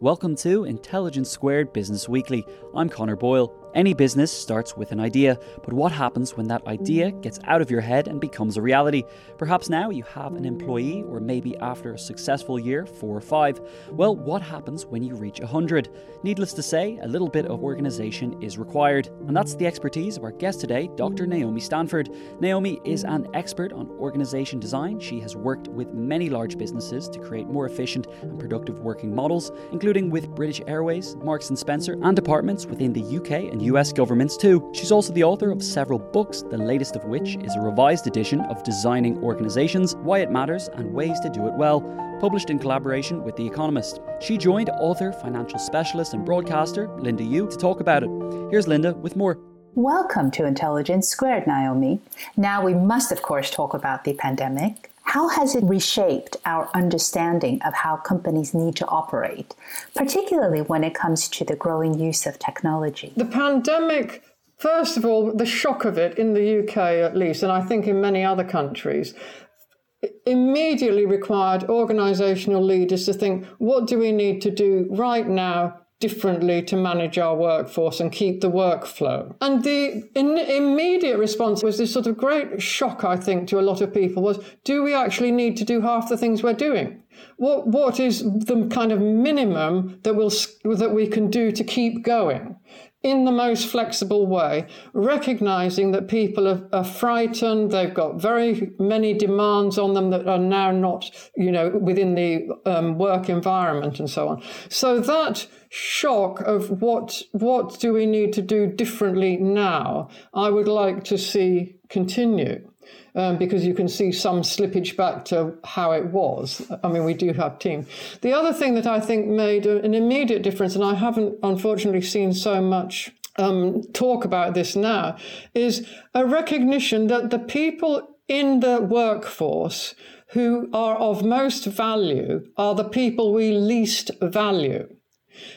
Welcome to Intelligence Squared Business Weekly. I'm Connor Boyle. Any business starts with an idea, but what happens when that idea gets out of your head and becomes a reality? Perhaps now you have an employee, or maybe after a successful year, four or five. Well, what happens when you reach 100? Needless to say, a little bit of organisation is required. And that's the expertise of our guest today, Dr. Naomi Stanford. Naomi is an expert on organisation design. She has worked with many large businesses to create more efficient and productive working models, including with British Airways, Marks and Spencer, and departments within the UK and US governments too. She's also the author of several books, the latest of which is a revised edition of Designing Organisations Why It Matters and Ways to Do It Well, published in collaboration with The Economist. She joined author, financial specialist, and broadcaster Linda Yueh to talk about it. Here's Linda with more. Welcome to Intelligence Squared, Naomi. Now, we must, of course, talk about the pandemic. How has it reshaped our understanding of how companies need to operate, particularly when it comes to the growing use of technology? The pandemic, first of all, the shock of it in the UK at least, and I think in many other countries, immediately required organizational leaders to think what do we need to do right now differently to manage our workforce and keep the workflow. And the in, immediate response was this sort of great shock, I think, to a lot of people was, do we actually need to do half the things we're doing? What, what is the kind of minimum that, we'll, that we can do to keep going? In the most flexible way, recognizing that people are, are, frightened, they've got very many demands on them that are now not, you know, within the um, work environment and so on. So that shock of what what do we need to do differently now, I would like to see continue um, because you can see some slippage back to how it was. I mean, we do have team. The other thing that I think made an immediate difference, and I haven't unfortunately seen so much um, talk about this now, is a recognition that the people in the workforce who are of most value are the people we least value.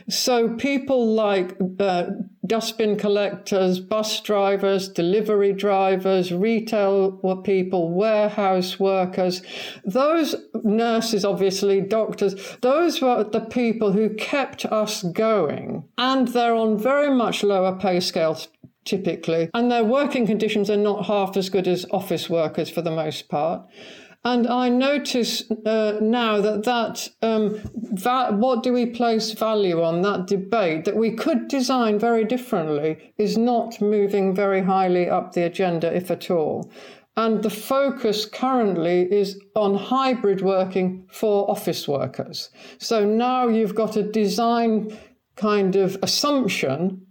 So people like uh, dustbin collectors, bus drivers, delivery drivers, retail people, warehouse workers, those nurses, obviously, doctors, those were the people who kept us going. And they're on very much lower pay scales typically, and their working conditions are not half as good as office workers for the most part. And I notice uh, now that that, um, va- what do we place value on, that debate that we could design very differently is not moving very highly up the agenda, if at all. And the focus currently is on hybrid working for office workers. So now you've got a design kind of assumption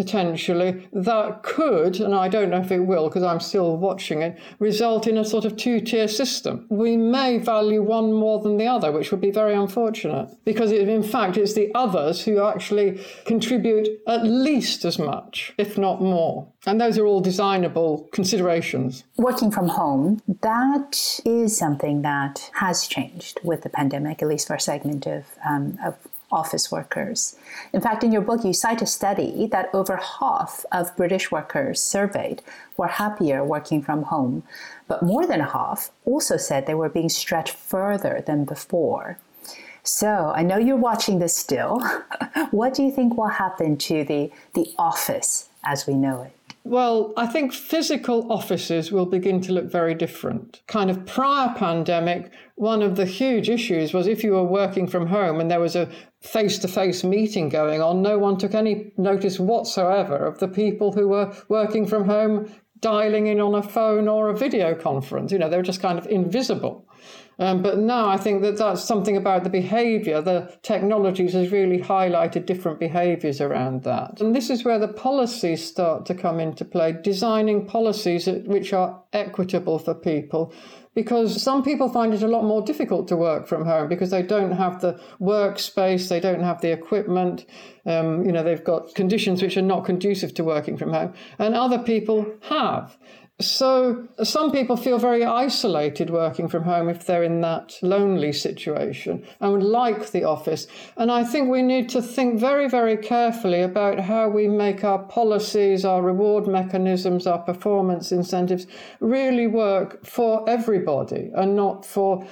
potentially that could, and I don't know if it will because I'm still watching it, result in a sort of two tier system. We may value one more than the other, which would be very unfortunate because it, in fact it's the others who actually contribute at least as much, if not more. And those are all designable considerations. Working from home, that is something that has changed with the pandemic, at least for a segment of, um, of office workers. In fact, in your book, you cite a study that over half of British workers surveyed were happier working from home, but more than half also said they were being stretched further than before. So I know you're watching this still. what do you think will happen to the, the office as we know it? Well, I think physical offices will begin to look very different. Kind of prior pandemic, one of the huge issues was if you were working from home and there was a face to face meeting going on, no one took any notice whatsoever of the people who were working from home dialing in on a phone or a video conference. You know, they were just kind of invisible. Um, but now I think that that's something about the behavior. The technologies has really highlighted different behaviors around that. And this is where the policies start to come into play, designing policies which are equitable for people because some people find it a lot more difficult to work from home because they don't have the workspace, they don't have the equipment, um, you know, they've got conditions which are not conducive to working from home, and other people have. So some people feel very isolated working from home if they're in that lonely situation and would like the office. And I think we need to think very, very carefully about how we make our policies, our reward mechanisms, our performance incentives really work for everybody and not for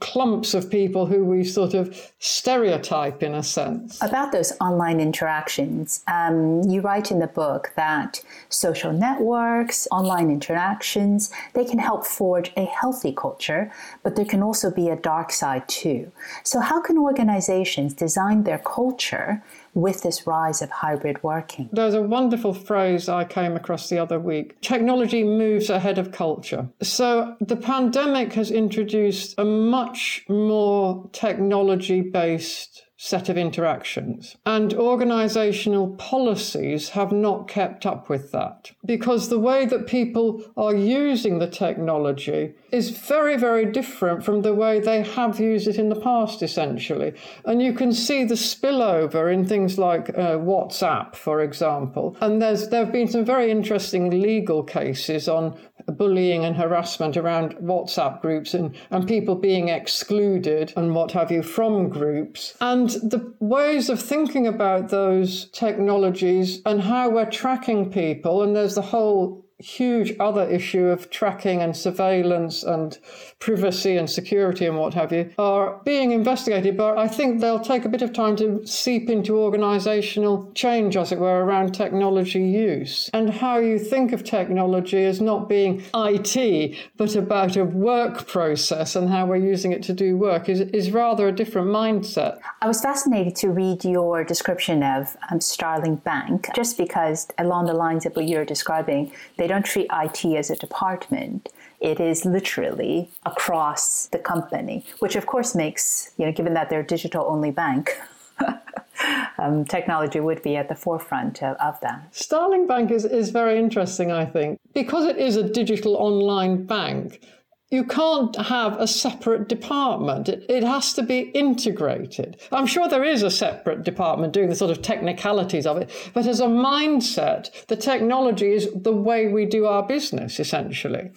clumps of people who we sort of stereotype in a sense. About those online interactions, um, you write in the book that social networks, online interactions, they can help forge a healthy culture, but there can also be a dark side too. So, how can organizations design their culture with this rise of hybrid working? There's a wonderful phrase I came across the other week technology moves ahead of culture. So the pandemic has introduced a much more technology based set of interactions. And organizational policies have not kept up with that because the way that people are using the technology is very, very different from the way they have used it in the past, essentially. And you can see the spillover in things like uh, WhatsApp, for example. And there's, there have been some very interesting legal cases on bullying and harassment around WhatsApp groups and, and people being excluded and what have you from groups. And the ways of thinking about those technologies and how we're tracking people, and there's the whole huge other issue of tracking and surveillance and privacy and security and what have you are being investigated, but I think they'll take a bit of time to seep into organizational change, as it were, around technology use and how you think of technology as not being IT, but about a work process and how we're using it to do work is, is rather a different mindset. I was fascinated to read your description of um, Starling Bank, just because along the lines of what you're describing, they don't treat IT as a department. It is literally across the company, which of course makes, you know, given that they're a digital only bank, um, technology would be at the forefront of, of that. Starling Bank is, is very interesting, I think. Because it is a digital online bank, you can't have a separate department. It, it, has to be integrated. I'm sure there is a separate department doing the sort of technicalities of it, but as a mindset, the technology is the way we do our business, essentially.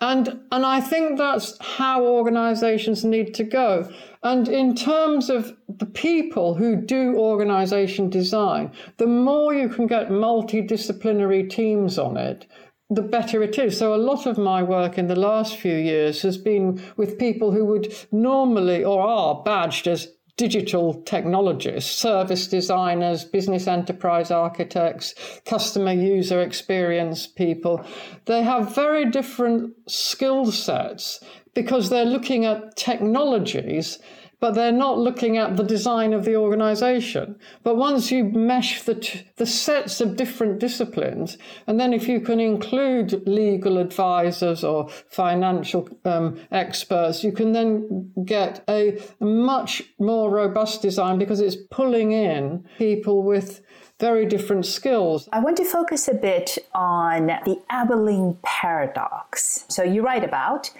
And, and I think that's how organizations need to go. And in terms of the people who do organization design, the more you can get multidisciplinary teams on it, the better it is. So, a lot of my work in the last few years has been with people who would normally or are badged as digital technologists, service designers, business enterprise architects, customer user experience people. They have very different skill sets because they're looking at technologies but they're not looking at the design of the organization. But once you mesh the, t- the sets of different disciplines, and then if you can include legal advisors or financial um, experts, you can then get a much more robust design because it's pulling in people with very different skills. I want to focus a bit on the Abilene paradox. So you write about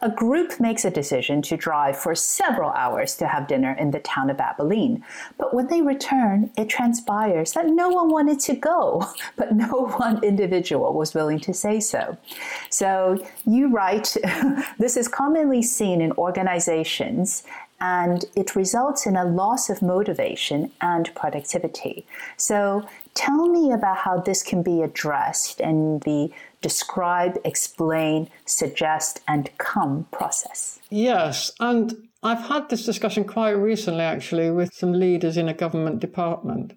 a group makes a decision to drive for several hours to have dinner in the town of Abilene. But when they return, it transpires that no one wanted to go, but no one individual was willing to say so. So you write, this is commonly seen in organizations and it results in a loss of motivation and productivity. So, tell me about how this can be addressed in the describe, explain, suggest, and come process. Yes, and I've had this discussion quite recently actually with some leaders in a government department.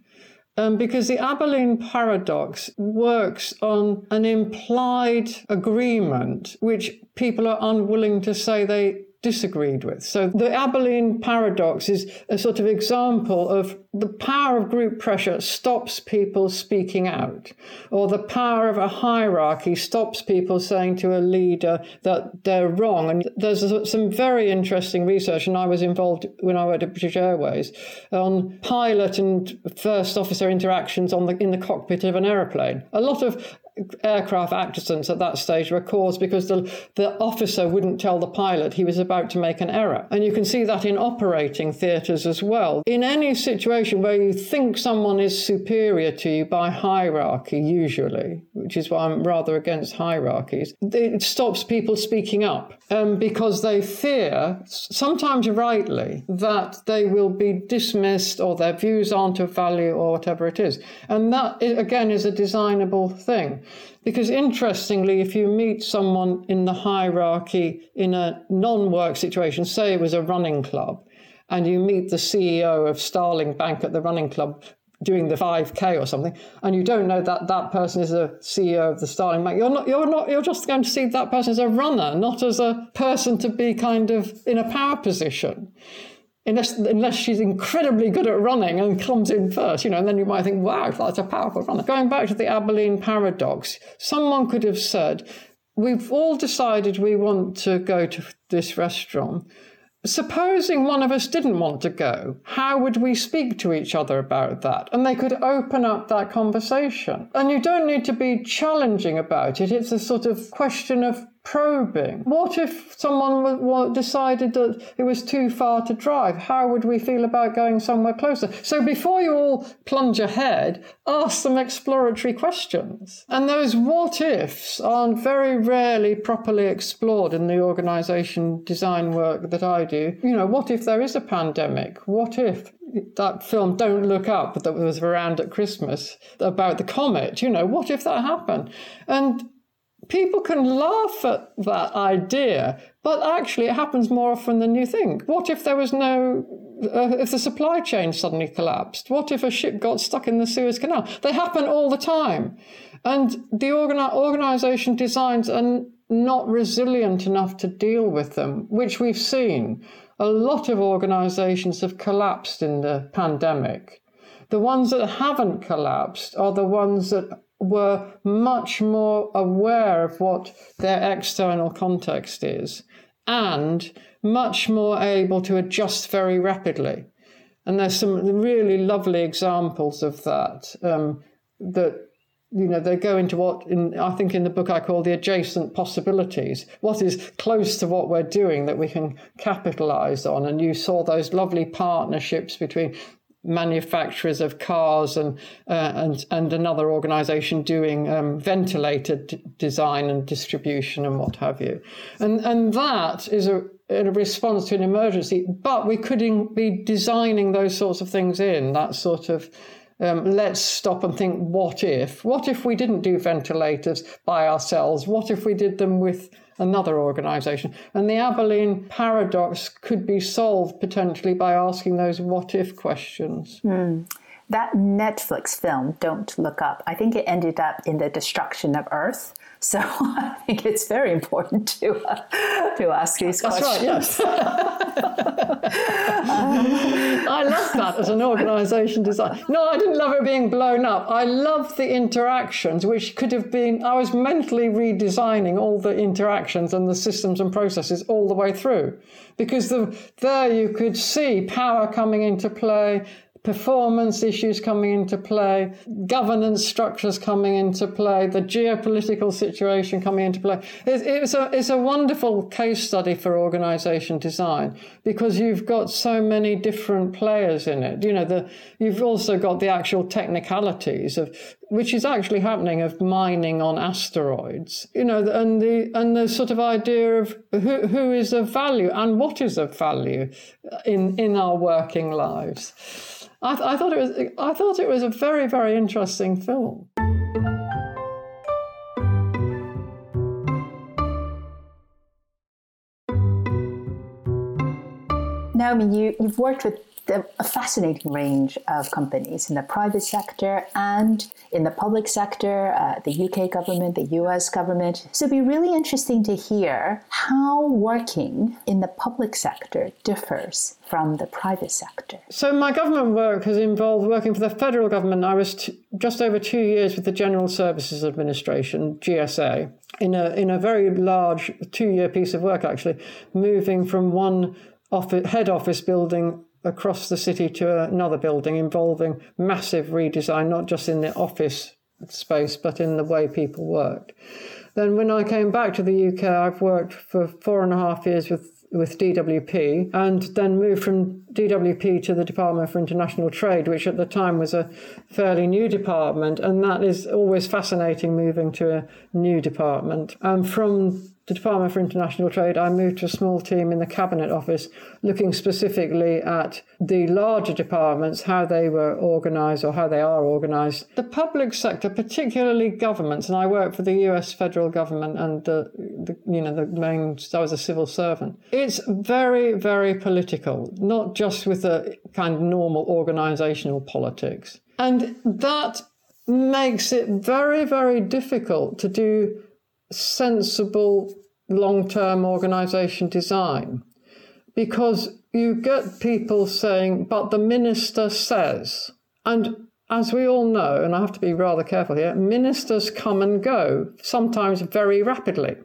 Um, because the Abilene paradox works on an implied agreement which people are unwilling to say they disagreed with. So the Abilene paradox is a sort of example of the power of group pressure stops people speaking out, or the power of a hierarchy stops people saying to a leader that they're wrong. And there's some very interesting research, and I was involved when I worked at British Airways on pilot and first officer interactions on the in the cockpit of an aeroplane. A lot of aircraft accidents at that stage were caused because the, the officer wouldn't tell the pilot he was about to make an error. And you can see that in operating theatres as well. In any situation where you think someone is superior to you by hierarchy, usually, which is why I'm rather against hierarchies, it stops people speaking up um, because they fear, sometimes rightly, that they will be dismissed or their views aren't of value or whatever it is. And that, again, is a designable thing. Because interestingly, if you meet someone in the hierarchy in a non work situation, say it was a running club, and you meet the CEO of Starling Bank at the running club doing the 5k or something and you don't know that that person is a ceo of the starling bank you're not you're not you're just going to see that person as a runner not as a person to be kind of in a power position unless unless she's incredibly good at running and comes in first, you know, and then you might think, wow, that's a powerful runner. Going back to the Abilene paradox, someone could have said, we've all decided we want to go to this restaurant. Supposing one of us didn't want to go, how would we speak to each other about that? And they could open up that conversation. And you don't need to be challenging about it. It's a sort of question of probing. What if someone decided that it was too far to drive? How would we feel about going somewhere closer? So before you all plunge ahead, ask some exploratory questions. And those what ifs aren't very rarely properly explored in the organization design work that I do. You know, what if there is a pandemic? What if that film Don't Look Up that was around at Christmas about the comet, you know, what if that happened? And people can laugh at that idea, but actually it happens more often than you think. What if there was no, uh, if the supply chain suddenly collapsed? What if a ship got stuck in the Suez Canal? They happen all the time. And the organi- organization designs are not resilient enough to deal with them, which we've seen. A lot of organizations have collapsed in the pandemic. The ones that haven't collapsed are the ones that were much more aware of what their external context is and much more able to adjust very rapidly. And there's some really lovely examples of that. Um, that you know they go into what in I think in the book I call the adjacent possibilities. What is close to what we're doing that we can capitalize on? And you saw those lovely partnerships between manufacturers of cars and uh, and and another organization doing um, d- design and distribution and what have you. And and that is a, a response to an emergency but we could in, be designing those sorts of things in that sort of um, let's stop and think what if what if we didn't do ventilators by ourselves what if we did them with another organisation. And the Abilene paradox could be solved potentially by asking those what if questions. Mm. That Netflix film, Don't Look Up, I think it ended up in the destruction of Earth. So I think it's very important to uh, to ask these That's questions. Right, yes. I love that as an organisation design. No, I didn't love it being blown up. I love the interactions, which could have been. I was mentally redesigning all the interactions and the systems and processes all the way through, because the, there you could see power coming into play, performance issues coming into play, governance structures coming into play, the geopolitical situation coming into play. It, it's, a, it's a wonderful case study for organization design because you've got so many different players in it. You know, the, you've also got the actual technicalities of which is actually happening of mining on asteroids you know and the and the sort of idea of who, who is of value and what is of value in in our working lives I, th- I thought it was I thought it was a very very interesting film. Naomi, you, you've worked with a fascinating range of companies in the private sector and in the public sector, uh, the UK government, the US government. So it'd be really interesting to hear how working in the public sector differs from the private sector. So my government work has involved working for the federal government. I was t- just over two years with the General Services Administration, GSA, in a in a very large two year piece of work actually, moving from one office, head office building across the city to another building involving massive redesign, not just in the office space, but in the way people worked. Then, when I came back to the UK, I've worked for four and a half years with with DWP and then moved from DWP to the Department for International Trade, which at the time was a fairly new department. And that is always fascinating moving to a new department. And from the Department for International Trade, I moved to a small team in the Cabinet Office looking specifically at the larger departments, how they were organised or how they are organised. The public sector, particularly governments, and I work for the US federal government and the, the you know the main I was a civil servant. It's very very political, not just with the kind of normal organisational politics, and that makes it very very difficult to do sensible long term organization design because you get people saying, but the minister says. And as we all know, and I have to be rather careful here, ministers come and go, sometimes very rapidly.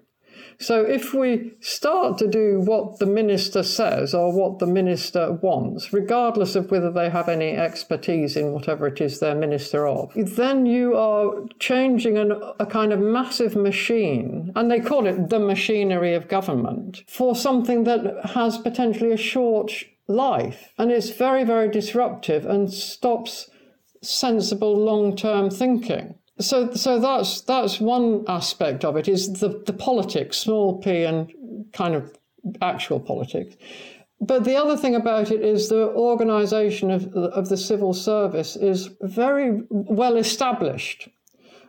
So if we start to do what the minister says or what the minister wants, regardless of whether they have any expertise in whatever it is they're minister of, then you are changing an, a kind of massive machine, and they call it the machinery of government, for something that has potentially a short life. And it's very, very disruptive and stops sensible long term thinking. So, so that's that's one aspect of it is the the politics, small p, and kind of actual politics. But the other thing about it is the organisation of of the civil service is very well established,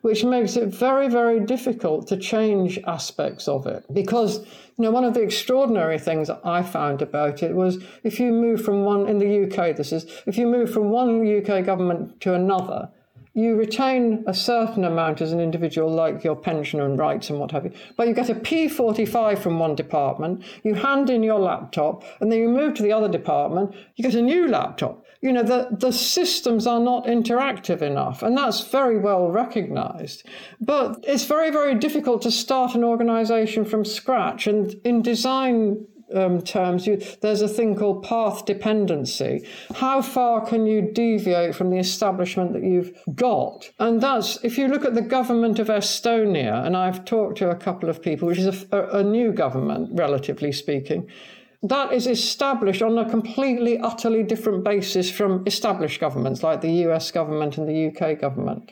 which makes it very very difficult to change aspects of it. Because you know one of the extraordinary things I found about it was if you move from one in the UK, this is if you move from one UK government to another you retain a certain amount as an individual, like your pension and rights and what have you, but you get a P45 from one department, you hand in your laptop, and then you move to the other department, you get a new laptop. You know, the, the systems are not interactive enough, and that's very well recognized. But it's very, very difficult to start an organization from scratch. And in design um, terms, you, there's a thing called path dependency. How far can you deviate from the establishment that you've got? And that's, if you look at the government of Estonia, and I've talked to a couple of people, which is a, a, a new government, relatively speaking, that is established on a completely, utterly different basis from established governments like the US government and the UK government.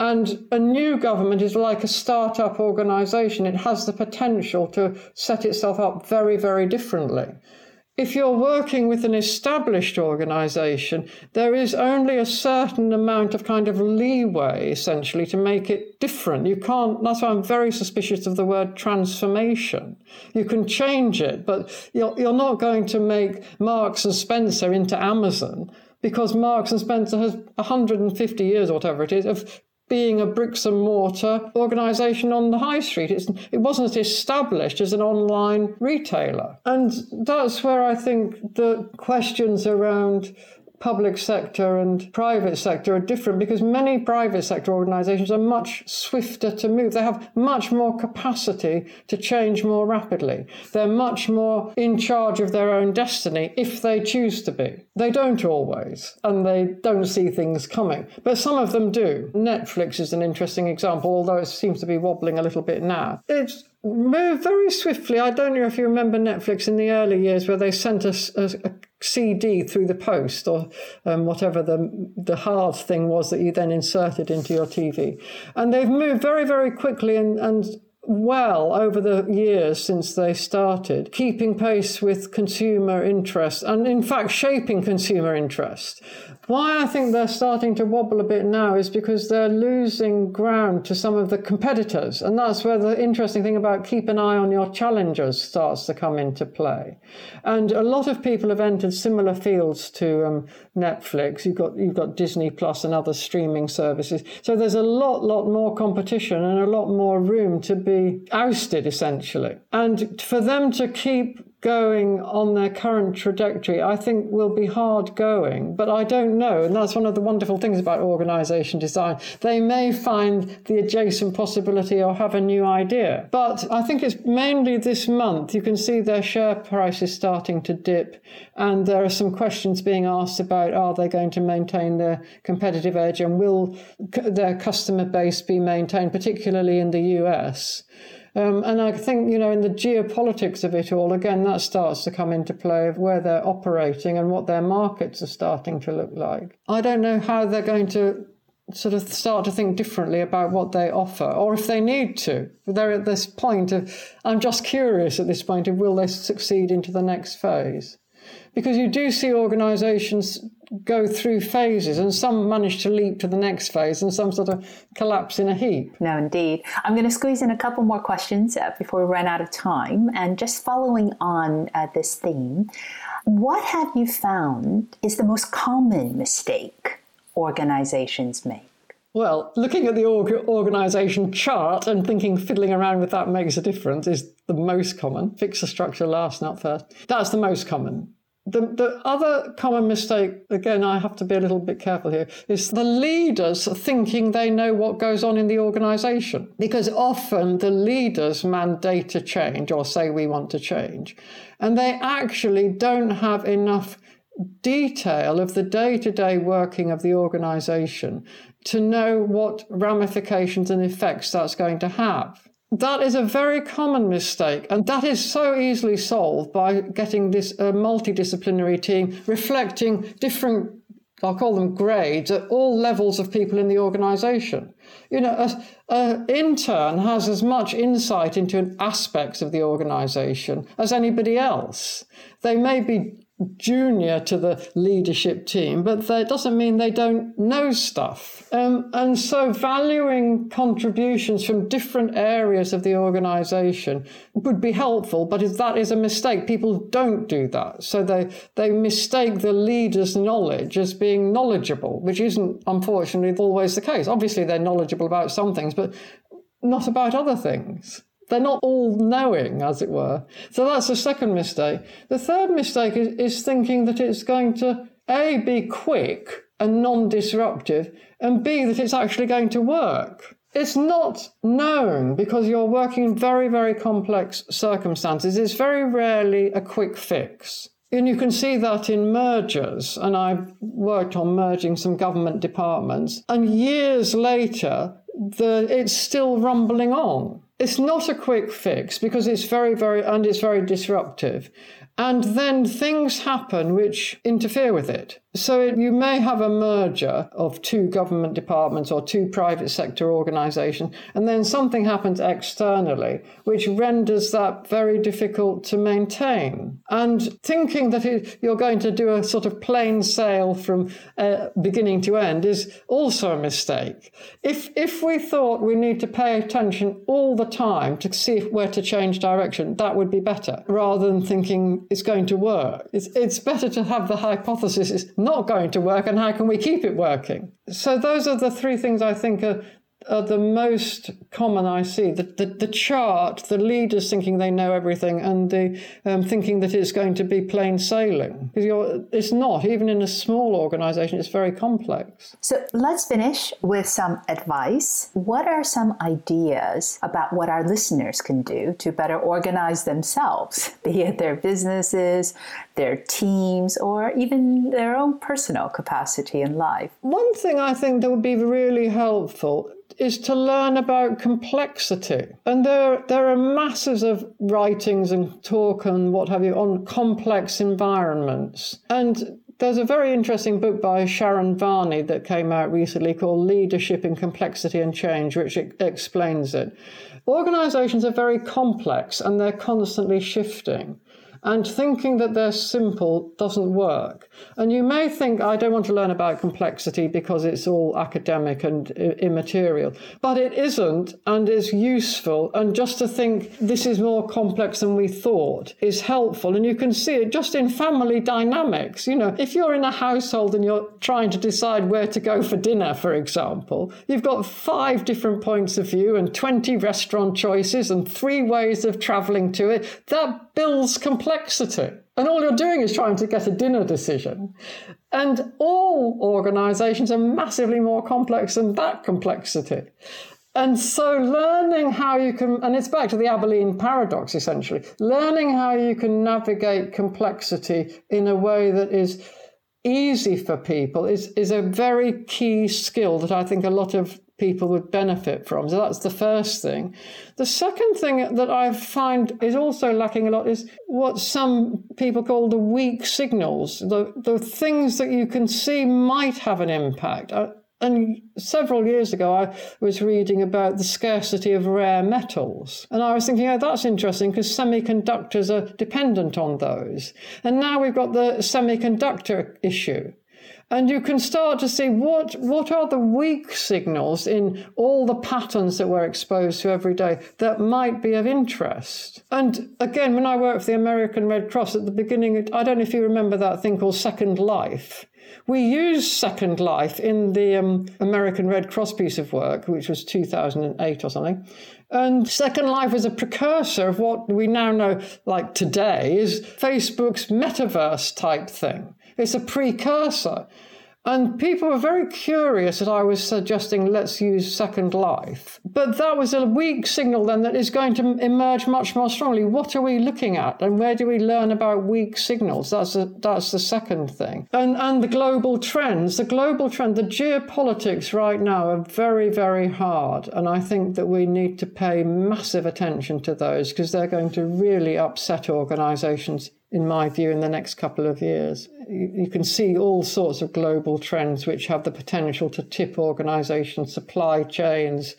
And a new government is like a startup organization. It has the potential to set itself up very, very differently. If you're working with an established organization, there is only a certain amount of kind of leeway, essentially, to make it different. You can't, that's why I'm very suspicious of the word transformation. You can change it, but you're, you're not going to make Marks and Spencer into Amazon because Marks and Spencer has 150 years or whatever it is of being a bricks and mortar organisation on the high street. It's, it wasn't established as an online retailer. And that's where I think the questions around public sector and private sector are different because many private sector organizations are much swifter to move. They have much more capacity to change more rapidly. They're much more in charge of their own destiny if they choose to be. They don't always, and they don't see things coming, but some of them do. Netflix is an interesting example, although it seems to be wobbling a little bit now. It's moved very swiftly. I don't know if you remember Netflix in the early years where they sent us a, a, CD through the post or um, whatever the the hard thing was that you then inserted into your TV, and they've moved very very quickly and and well over the years since they started, keeping pace with consumer interest and, in fact, shaping consumer interest. Why I think they're starting to wobble a bit now is because they're losing ground to some of the competitors. And that's where the interesting thing about keep an eye on your challengers starts to come into play. And a lot of people have entered similar fields to um, Netflix. You've got, you've got Disney Plus and other streaming services. So there's a lot, lot more competition and a lot more room to be ousted, essentially. And for them to keep going on their current trajectory, I think will be hard going, but I don't know. And that's one of the wonderful things about organization design. They may find the adjacent possibility or have a new idea. But I think it's mainly this month. You can see their share price is starting to dip, and there are some questions being asked about are they going to maintain their competitive edge and will their customer base be maintained, particularly in the US? Um, and I think, you know, in the geopolitics of it all, again, that starts to come into play of where they're operating and what their markets are starting to look like. I don't know how they're going to sort of start to think differently about what they offer, or if they need to. They're at this point of, I'm just curious at this point of will they succeed into the next phase? Because you do see organizations go through phases, and some manage to leap to the next phase, and some sort of collapse in a heap. No, indeed. I'm going to squeeze in a couple more questions uh, before we run out of time. And just following on uh, this theme, what have you found is the most common mistake organizations make? Well, looking at the org- organization chart and thinking fiddling around with that makes a difference is the most common. Fix the structure last, not first. That's the most common. The, the other common mistake, again, I have to be a little bit careful here, is the leaders thinking they know what goes on in the organization. Because often the leaders mandate a change or say we want to change. And they actually don't have enough detail of the day to day working of the organization to know what ramifications and effects that's going to have. That is a very common mistake, and that is so easily solved by getting this uh, multidisciplinary team reflecting different, I'll call them grades, at all levels of people in the organization. You know, an intern has as much insight into aspects of the organization as anybody else. They may be junior to the leadership team, but that doesn't mean they don't know stuff. Um, and so valuing contributions from different areas of the organization would be helpful, but if that is a mistake, people don't do that. So they, they mistake the leader's knowledge as being knowledgeable, which isn't unfortunately always the case. Obviously, they're knowledgeable about some things, but not about other things. They're not all knowing, as it were. So that's the second mistake. The third mistake is, is thinking that it's going to A, be quick and non disruptive, and B, that it's actually going to work. It's not known because you're working in very, very complex circumstances. It's very rarely a quick fix. And you can see that in mergers. And I've worked on merging some government departments. And years later, the, it's still rumbling on. It's not a quick fix because it's very, very, and it's very disruptive. And then things happen which interfere with it. So you may have a merger of two government departments or two private sector organizations, and then something happens externally which renders that very difficult to maintain. And thinking that it, you're going to do a sort of plain sail from uh, beginning to end is also a mistake. If if we thought we need to pay attention all the time to see where to change direction, that would be better, rather than thinking it's going to work. It's it's better to have the hypothesis not going to work and how can we keep it working? So those are the three things I think are are the most common I see. The, the, the, chart, the leaders thinking they know everything, and the um, thinking that it's going to be plain sailing. Because it's not. Even in a small organization, it's very complex. So let's finish with some advice. What are some ideas about what our listeners can do to better organize themselves, be it their businesses, their teams, or even their own personal capacity in life? One thing I think that would be really helpful is to learn about complexity. And there, there are masses of writings and talk and what have you on complex environments. And there's a very interesting book by Sharon Varney that came out recently called Leadership in Complexity and Change, which explains it. Organizations are very complex and they're constantly shifting. And thinking that they're simple doesn't work. And you may think, I don't want to learn about complexity because it's all academic and immaterial. But it isn't and is useful. And just to think this is more complex than we thought is helpful. And you can see it just in family dynamics. You know, if you're in a household and you're trying to decide where to go for dinner, for example, you've got five different points of view and 20 restaurant choices and three ways of traveling to it. That builds complexity complexity. And all you're doing is trying to get a dinner decision. And all organizations are massively more complex than that complexity. And so, learning how you can, and it's back to the Abilene paradox essentially, learning how you can navigate complexity in a way that is easy for people is, is a very key skill that I think a lot of people would benefit from. So that's the first thing. The second thing that I find is also lacking a lot is what some people call the weak signals, the, the things that you can see might have an impact. Uh, and several years ago, I was reading about the scarcity of rare metals. And I was thinking, oh, that's interesting because semiconductors are dependent on those. And now we've got the semiconductor issue. And you can start to see what, what are the weak signals in all the patterns that we're exposed to every day that might be of interest. And again, when I worked for the American Red Cross at the beginning, I don't know if you remember that thing called Second Life. We used Second Life in the um, American Red Cross piece of work, which was 2008 or something. And Second Life was a precursor of what we now know, like today, is Facebook's metaverse type thing. It's a precursor. And people were very curious that I was suggesting let's use Second Life. But that was a weak signal then that is going to emerge much more strongly. What are we looking at and where do we learn about weak signals? That's, a, that's the second thing. And, and the global trends. The global trend, the geopolitics right now are very, very hard. And I think that we need to pay massive attention to those because they're going to really upset organizations in my view, in the next couple of years. You, can see all sorts of global trends which have the potential to tip organizations, supply chains,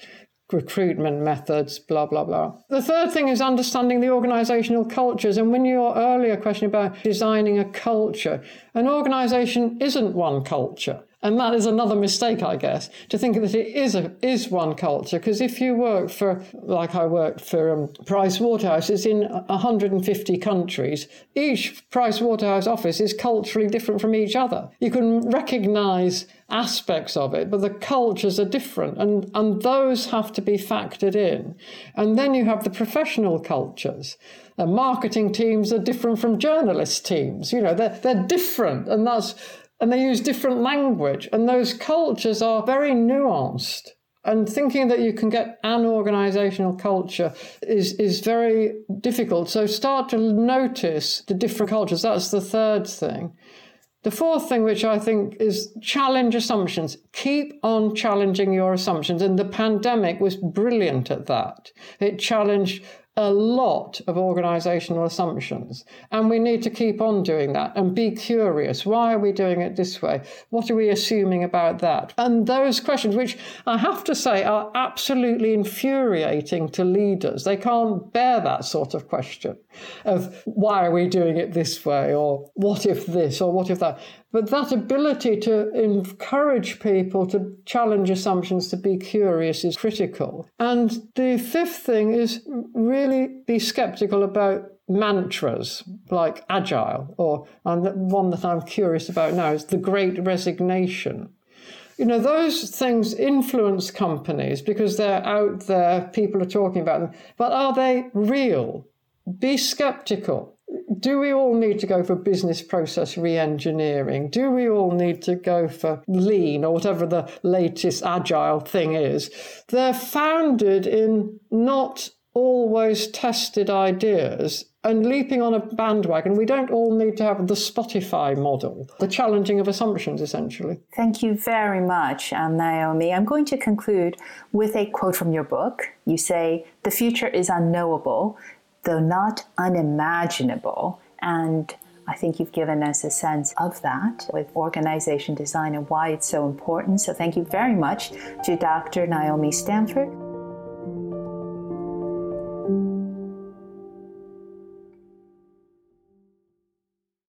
recruitment methods, blah, blah, blah. The third thing is understanding the organizational cultures. And when your earlier question about designing a culture, an organization isn't one culture. And that is another mistake, I guess, to think that it is a, is one culture. Because if you work for, like I worked for um, Price Waterhouse, it's in 150 countries. Each Price Waterhouse office is culturally different from each other. You can recognize aspects of it, but the cultures are different, and, and those have to be factored in. And then you have the professional cultures. Uh, marketing teams are different from journalist teams. You know, they're, they're different, and that's and they use different language, and those cultures are very nuanced. And thinking that you can get an organizational culture is, is very difficult. So start to notice the different cultures. That's the third thing. The fourth thing, which I think is challenge assumptions. Keep on challenging your assumptions. And the pandemic was brilliant at that. It challenged a lot of organizational assumptions. And we need to keep on doing that and be curious. Why are we doing it this way? What are we assuming about that? And those questions, which I have to say are absolutely infuriating to leaders, they can't bear that sort of question of why are we doing it this way or what if this or what if that. But that ability to encourage people to challenge assumptions, to be curious, is critical. And the fifth thing is really be skeptical about mantras like agile, or and one that I'm curious about now is the great resignation. You know, those things influence companies because they're out there, people are talking about them, but are they real? Be skeptical do we all need to go for business process re-engineering? Do we all need to go for lean or whatever the latest agile thing is? They're founded in not always tested ideas and leaping on a bandwagon. We don't all need to have the Spotify model, the challenging of assumptions, essentially. Thank you very much, um, Naomi. I'm going to conclude with a quote from your book. You say, The future is unknowable, though not unimaginable. And I think you've given us a sense of that with organization design and why it's so important. So thank you very much to Dr. Naomi Stanford.